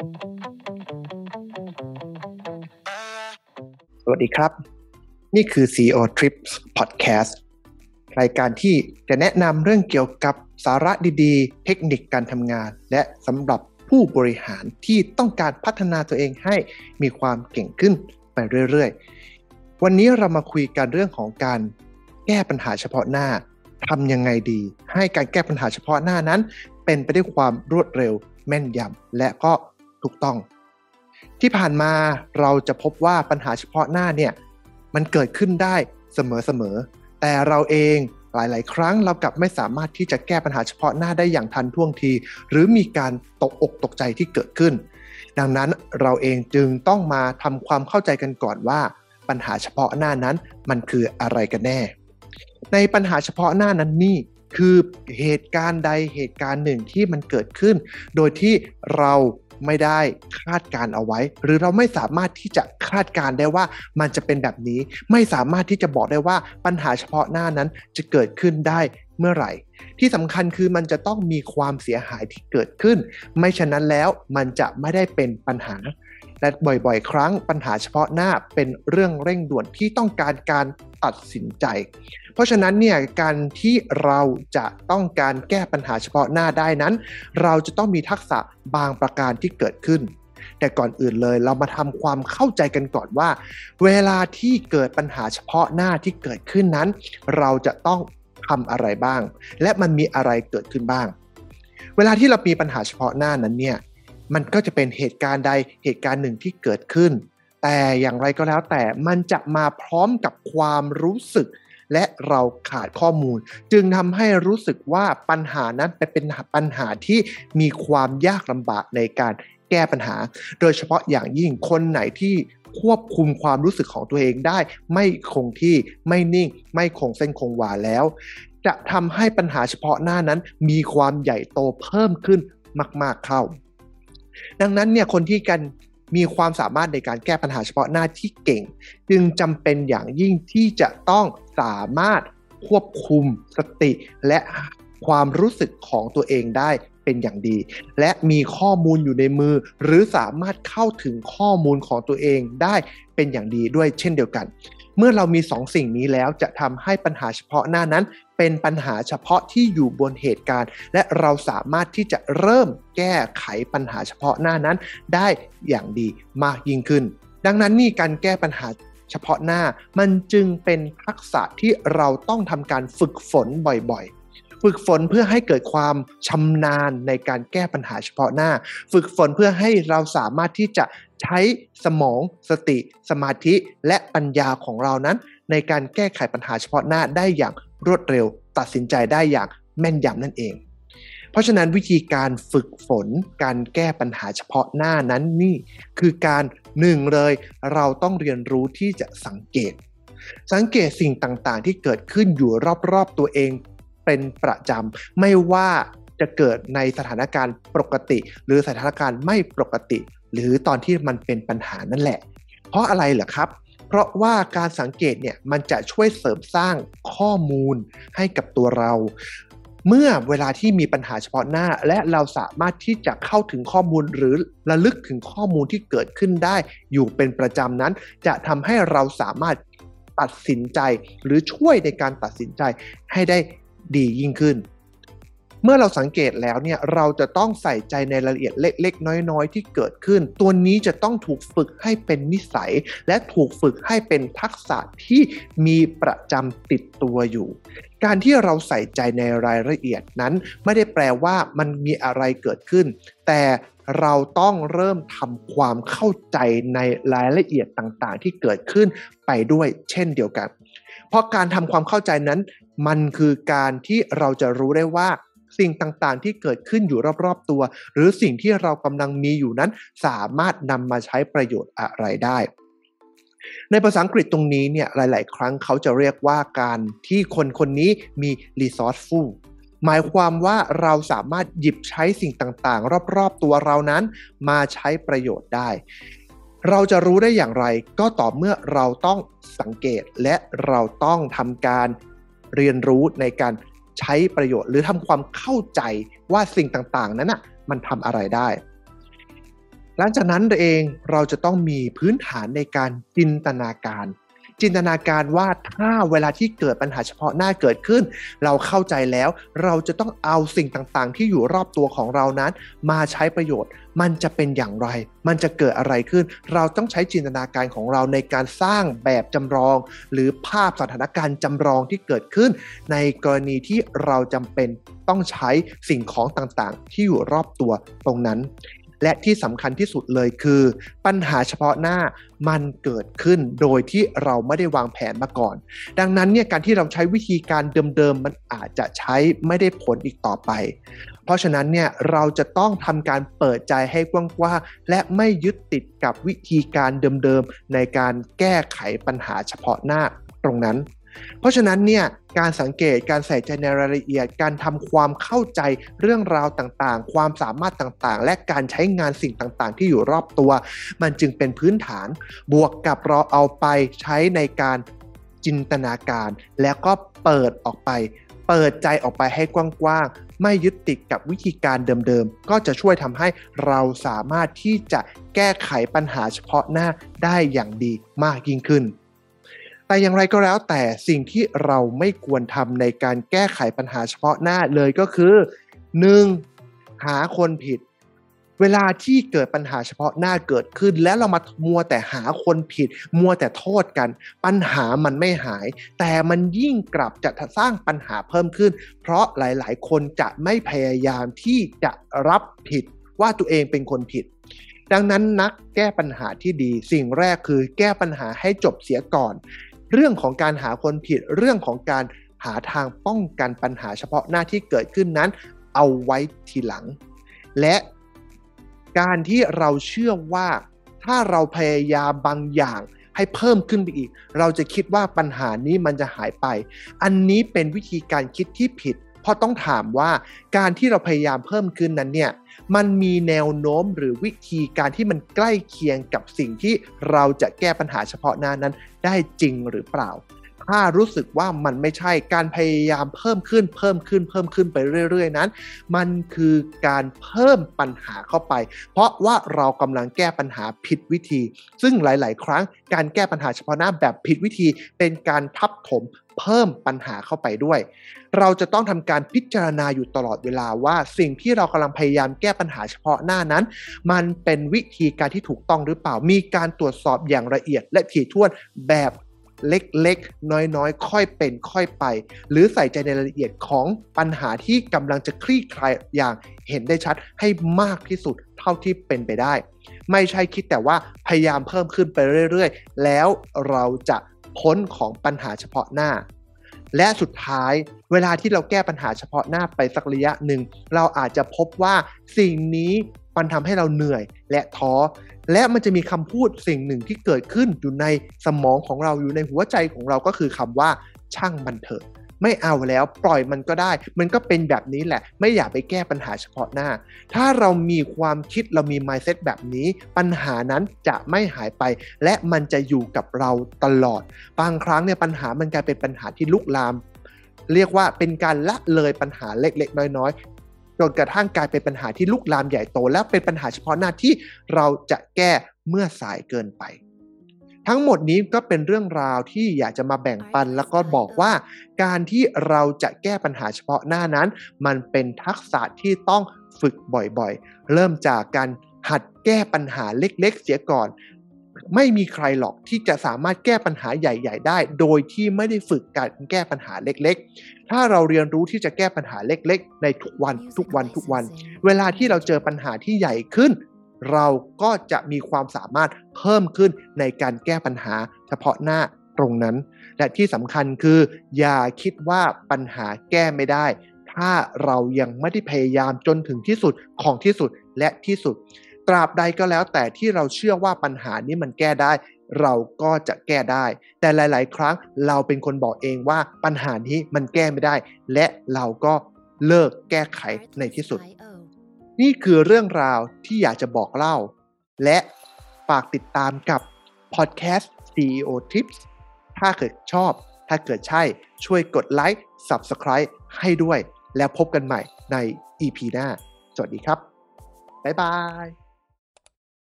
สวัสดีครับ นี่คือ CEO Trips Podcast รายการที่จะแนะนำเรื่องเกี่ยวกับสาระดีๆ เทคนิคการทำงาน และสำหรับผู้บริหารที่ต้องการพัฒนาตัวเองให้มีความเก่งขึ้นไปเรื่อยๆ วันนี้เรามาคุยกันเรื่องของการแก้ปัญหาเฉพาะหน้าทำยังไงดี ให้การแก้ปัญหาเฉพาะหน้านั้น เป็นไปด้วยความรวดเร็ว แม่นยำและก็ ถูกต้อง ที่ผ่านมาเราจะพบว่าปัญหาเฉพาะหน้าเนี่ยมันเกิดขึ้นได้เสมอๆ แต่เราเองหลาย ๆ ครั้งเรากลับไม่สามารถที่จะแก้ปัญหาเฉพาะหน้าได้อย่างทันท่วงที หรือมีการตกอกตกใจที่เกิดขึ้น ดังนั้นเราเองจึงต้องมาทำความเข้าใจกันก่อนว่า ปัญหาเฉพาะหน้านั้นมันคืออะไรกันแน่ ในปัญหาเฉพาะหน้านั้นนี่คือเหตุการณ์ใดเหตุการณ์หนึ่งที่มันเกิดขึ้น โดยที่เรา ไม่ได้คาดการเอาไว้ หรือเราไม่สามารถที่จะคาดการได้ว่ามันจะเป็นแบบนี้ ไม่สามารถที่จะบอกได้ว่าปัญหาเฉพาะหน้านั้นจะเกิดขึ้นได้เมื่อไหร่ ที่สำคัญคือมันจะต้องมีความเสียหายที่เกิดขึ้น ไม่ฉะนั้นแล้วมันจะไม่ได้เป็นปัญหา และบ่อยๆ ครั้งปัญหาเฉพาะหน้าเป็นเรื่องเร่งด่วนที่ต้องการการตัดสินใจ เพราะฉะนั้นเนี่ยการที่เราจะต้องการแก้ปัญหาเฉพาะหน้าได้นั้น เราจะต้องมีทักษะบางประการที่เกิดขึ้น แต่ก่อนอื่นเลยเรามาทำความเข้าใจกันก่อนว่า เวลาที่เกิดปัญหาเฉพาะหน้าที่เกิดขึ้นนั้น เราจะต้องทำอะไรบ้าง และมันมีอะไรเกิดขึ้นบ้าง เวลาที่เรามีปัญหาเฉพาะหน้านั้นเนี่ย มันก็จะเป็นเหตุการณ์ใดเหตุการณ์หนึ่งที่เกิดขึ้น แต่อย่างไรก็แล้วแต่มันจะมาพร้อมกับความรู้สึก และเราขาดข้อมูล จึงทำให้รู้สึกว่าปัญหานั้นเป็นปัญหาที่มีความยากลำบากในการแก้ปัญหา โดยเฉพาะอย่างยิ่งคนไหนที่ควบคุมความรู้สึกของตัวเองได้ ไม่คงที่ไม่นิ่ง ไม่คงเส้นคงวาแล้ว จะทำให้ปัญหาเฉพาะหน้านั้นมีความใหญ่โตเพิ่มขึ้นมาก ๆเข้า ดังนั้นเนี่ยคนที่กันมีความสามารถในการแก้ปัญหาเฉพาะหน้าที่เก่ง จึงจำเป็นอย่างยิ่งที่จะต้องสามารถควบคุมสติและความรู้สึกของตัวเองได้เป็นอย่างดี และมีข้อมูลอยู่ในมือ หรือสามารถเข้าถึงข้อมูลของตัวเองได้เป็นอย่างดีด้วยเช่นเดียวกัน เมื่อเรามี2สสิ่งนี้แล้วจะทำให้ปัญหาเฉพาะหน้านั้น เป็นปัญหาเฉพาะที่อยู่บนเหตุการณ์ และเราสามารถที่จะเริ่มแก้ไขปัญหาเฉพาะหน้านั้น ได้อย่างดีมากยิ่งขึ้น ดังนั้นนี่การแก้ปัญหาเฉพาะหน้ามันจึงเป็นทักษะที่เราต้องทำการฝึกฝนบ่อยๆ ฝึกฝนเพื่อให้เกิดความชำนาญในการแก้ปัญหาเฉพาะหน้า ฝึกฝนเพื่อให้เราสามารถที่จะ ใช้สมองสติ สมาธิและปัญญาของเรานั้น ในการแก้ไขปัญหาเฉพาะหน้าได้อย่างรวดเร็ว ตัดสินใจได้อย่างแม่นยำนั่นเอง เพราะฉะนั้นวิธีการฝึกฝนการแก้ปัญหาเฉพาะหน้านั้นนี่คือการหนึ่งเลยเราต้องเรียนรู้ที่จะสังเกต สังเกตสิ่งต่างๆ ที่เกิดขึ้นอยู่รอบๆตัวเองเป็นประจำไม่ว่าจะเกิดในสถานการณ์ปกติ หรือสถานการณ์ไม่ปกติ หรือตอนที่มันเป็นปัญหานั่นแหละ เพราะอะไรเหรอครับ เพราะว่าการสังเกตเนี่ยมันจะช่วยเสริมสร้างข้อมูลให้กับตัวเรา เมื่อเวลาที่มีปัญหาเฉพาะหน้า และเราสามารถที่จะเข้าถึงข้อมูลหรือระลึกถึงข้อมูลที่เกิดขึ้นได้ อยู่เป็นประจำนั้น จะทำให้เราสามารถตัดสินใจหรือช่วยในการตัดสินใจให้ได้ดียิ่งขึ้น เมื่อเราสังเกตแล้วเนี่ยเราจะต้องใส่ใจในรายละเอียดเล็ก ๆ น้อย ๆ ที่เกิดขึ้น ตัวนี้จะต้องถูกฝึกให้เป็นนิสัย และถูกฝึกให้เป็นทักษะที่มีประจำติดตัวอยู่ การที่เราใส่ใจในรายละเอียดนั้น ไม่ได้แปลว่ามันมีอะไรเกิดขึ้น แต่เราต้องเริ่มทำความเข้าใจในรายละเอียดต่างๆ ที่เกิดขึ้นไปด้วยเช่นเดียวกัน เพราะการทำความเข้าใจนั้น มันคือการที่เราจะรู้ได้ว่า สิ่งต่างๆ ที่เกิดขึ้นอยู่รอบๆตัว หรือสิ่งที่เรากำลังมีอยู่นั้น สามารถนำมาใช้ประโยชน์อะไรได้ในภาษาอังกฤษตรงนี้เนี่ยหลาย ๆ ครั้งเขาจะเรียกว่าการที่คนคนนี้มี resourceful หมายความว่าเราสามารถหยิบใช้สิ่งต่าง ๆ รอบ ๆ ตัวเรานั้นมาใช้ประโยชน์ได้ เราจะรู้ได้อย่างไรก็ต่อเมื่อเราต้องสังเกตและเราต้องทำการเรียนรู้ในการ ใช้ประโยชน์ หรือทำความเข้าใจว่าสิ่งต่างๆ นั้นอะมันทำอะไรได้ หลังจากนั้นเองเราจะต้องมีพื้นฐานในการจินตนาการ จินตนาการว่าถ้าเวลาที่เกิดปัญหาเฉพาะหน้าเกิดขึ้น เราเข้าใจแล้วเราจะต้องเอาสิ่งต่างๆ ที่อยู่รอบตัวของเรานั้น มาใช้ประโยชน์ มันจะเป็นอย่างไร มันจะเกิดอะไรขึ้น เราต้องใช้จินตนาการของเราในการสร้างแบบจำลอง หรือภาพสถานการณ์จำลองที่เกิดขึ้น ในกรณีที่เราจำเป็นต้องใช้สิ่งของต่างๆ ที่อยู่รอบตัวตรงนั้น และที่สำคัญที่สุดเลยคือ ปัญหาเฉพาะหน้ามันเกิดขึ้นโดยที่เราไม่ได้วางแผนมาก่อน ดังนั้นเนี่ยการที่เราใช้วิธีการเดิมๆมันอาจจะใช้ไม่ได้ผลอีกต่อไป เพราะฉะนั้นเนี่ยเราจะต้องทำการเปิดใจให้กว้างๆและไม่ยึดติดกับวิธีการเดิมๆในการแก้ไขปัญหาเฉพาะหน้าตรงนั้น เพราะฉะนั้นเนี่ยการสังเกตการใส่ใจในรายละเอียด การทำความเข้าใจเรื่องราวต่างๆ ความสามารถต่างๆ และการใช้งานสิ่งต่างๆ ที่อยู่รอบตัว มันจึงเป็นพื้นฐาน บวกกับเราเอาไปใช้ในการจินตนาการ แล้วก็เปิดออกไป เปิดใจออกไปให้กว้างๆ ไม่ยึดติดกับวิธีการเดิมๆ ก็จะช่วยทำให้เราสามารถที่จะแก้ไขปัญหาเฉพาะหน้าได้อย่างดีมากยิ่งขึ้น แต่อย่างไรก็แล้วแต่สิ่งที่เราไม่ควรทำในการแก้ไขปัญหาเฉพาะหน้าเลยก็คือ 1. หาคนผิด เวลาที่เกิดปัญหาเฉพาะหน้าเกิดขึ้น แล้วเรามามัวแต่หาคนผิด มัวแต่โทษกัน ปัญหามันไม่หาย แต่มันยิ่งกลับจะสร้างปัญหาเพิ่มขึ้น เพราะหลาย ๆ คนจะไม่พยายามที่จะรับผิดว่าตัวเองเป็นคนผิดดังนั้นนักแก้ปัญหาที่ดีสิ่งแรกคือแก้ปัญหาให้จบเสียก่อน เรื่องของการหาคนผิดเรื่องของการหาทางป้องกันปัญหาเฉพาะหน้าที่เกิดขึ้นนั้น เอาไว้ทีหลัง และการที่เราเชื่อว่าถ้าเราพยายามบางอย่างให้เพิ่มขึ้นไปอีก เราจะคิดว่าปัญหานี้มันจะหายไป อันนี้เป็นวิธีการคิดที่ผิด เพราะต้องถามว่าการที่เราพยายามเพิ่มขึ้นนั้นเนี่ยมันมีแนวโน้มหรือวิธีการที่มันใกล้เคียงกับสิ่งที่เราจะแก้ปัญหาเฉพาะหน้านั้นได้จริงหรือเปล่า ถ้ารู้สึกว่ามันไม่ใช่การพยายามเพิ่มขึ้นเพิ่มขึ้นเพิ่มขึ้นไปเรื่อย ๆ นั้น มันคือการเพิ่มปัญหาเข้าไป เพราะว่าเรากำลังแก้ปัญหาผิดวิธี ซึ่งหลาย ๆ ครั้งการแก้ปัญหาเฉพาะหน้าแบบผิดวิธี เป็นการทับถมเพิ่มปัญหาเข้าไปด้วย เราจะต้องทำการพิจารณาอยู่ตลอดเวลาว่า สิ่งที่เรากำลังพยายามแก้ปัญหาเฉพาะหน้านั้น มันเป็นวิธีการที่ถูกต้องหรือเปล่า มีการตรวจสอบอย่างละเอียดและถี่ถ้วนแบบ เล็กๆ น้อยๆ ค่อยเป็นค่อยไป หรือใส่ใจในรายละเอียดของปัญหาที่กำลังจะคลี่คลายอย่างเห็นได้ชัดให้มากที่สุดเท่าที่เป็นไปได้ ไม่ใช่คิดแต่ว่าพยายามเพิ่มขึ้นไปเรื่อยๆ แล้วเราจะพ้นของปัญหาเฉพาะหน้า และสุดท้ายเวลาที่เราแก้ปัญหาเฉพาะหน้าไปสักระยะหนึ่ง เราอาจจะพบว่าสิ่งนี้ มันทำให้เราเหนื่อยและท้อ และมันจะมีคำพูดสิ่งหนึ่งที่เกิดขึ้นอยู่ในสมองของเราอยู่ในหัวใจของเราก็คือคำว่าช่างมันเถอะ ไม่เอาแล้วปล่อยมันก็ได้ มันก็เป็นแบบนี้แหละ ไม่อยากไปแก้ปัญหาเฉพาะหน้า ถ้าเรามีความคิดเรามี mindset แบบนี้ ปัญหานั้นจะไม่หายไป และมันจะอยู่กับเราตลอด บางครั้งเนี่ยปัญหามันกลายเป็นปัญหาที่ลุกลามเรียกว่าเป็นการละเลยปัญหาเล็กๆ น้อยๆ จนกระทั่งกลายเป็นปัญหาที่ลุกลามใหญ่โต และเป็นปัญหาเฉพาะหน้าที่เราจะแก้เมื่อสายเกินไป ทั้งหมดนี้ก็เป็นเรื่องราวที่อยากจะมาแบ่งปัน แล้วก็บอกว่า การที่เราจะแก้ปัญหาเฉพาะหน้านั้น มันเป็นทักษะที่ต้องฝึกบ่อยๆ เริ่มจากการหัดแก้ปัญหาเล็กๆ เสียก่อน ไม่มีใครหรอกที่จะสามารถแก้ปัญหาใหญ่ ๆ ได้ โดยที่ไม่ได้ฝึกการแก้ปัญหาเล็ก ๆ ถ้าเราเรียนรู้ที่จะแก้ปัญหาเล็ก ๆ ในทุกวันทุกวันทุกวัน เวลาที่เราเจอปัญหาที่ใหญ่ขึ้น เราก็จะมีความสามารถเพิ่มขึ้นในการแก้ปัญหาเฉพาะหน้าตรงนั้น และที่สำคัญคือ อย่าคิดว่าปัญหาแก้ไม่ได้ ถ้าเรายังไม่ได้พยายามจนถึงที่สุดของที่สุดและที่สุด ตราบใดก็แล้วแต่ที่เราเชื่อว่าปัญหานี้มันแก้ได้ เราก็จะแก้ได้ แต่หลาย ๆ ครั้งเราเป็นคนบอกเองว่าปัญหานี้มันแก้ไม่ได้ และเราก็เลิกแก้ไขในที่สุด นี่คือเรื่องราวที่อยากจะบอกเล่า และฝากติดตามกับพอดแคสต์ CEO Tips ถ้าเกิดชอบ ถ้าเกิดใช่ช่วยกดไลค์ Subscribe ให้ด้วย แล้วพบกันใหม่ใน EP หน้า สวัสดีครับ บ๊ายบาย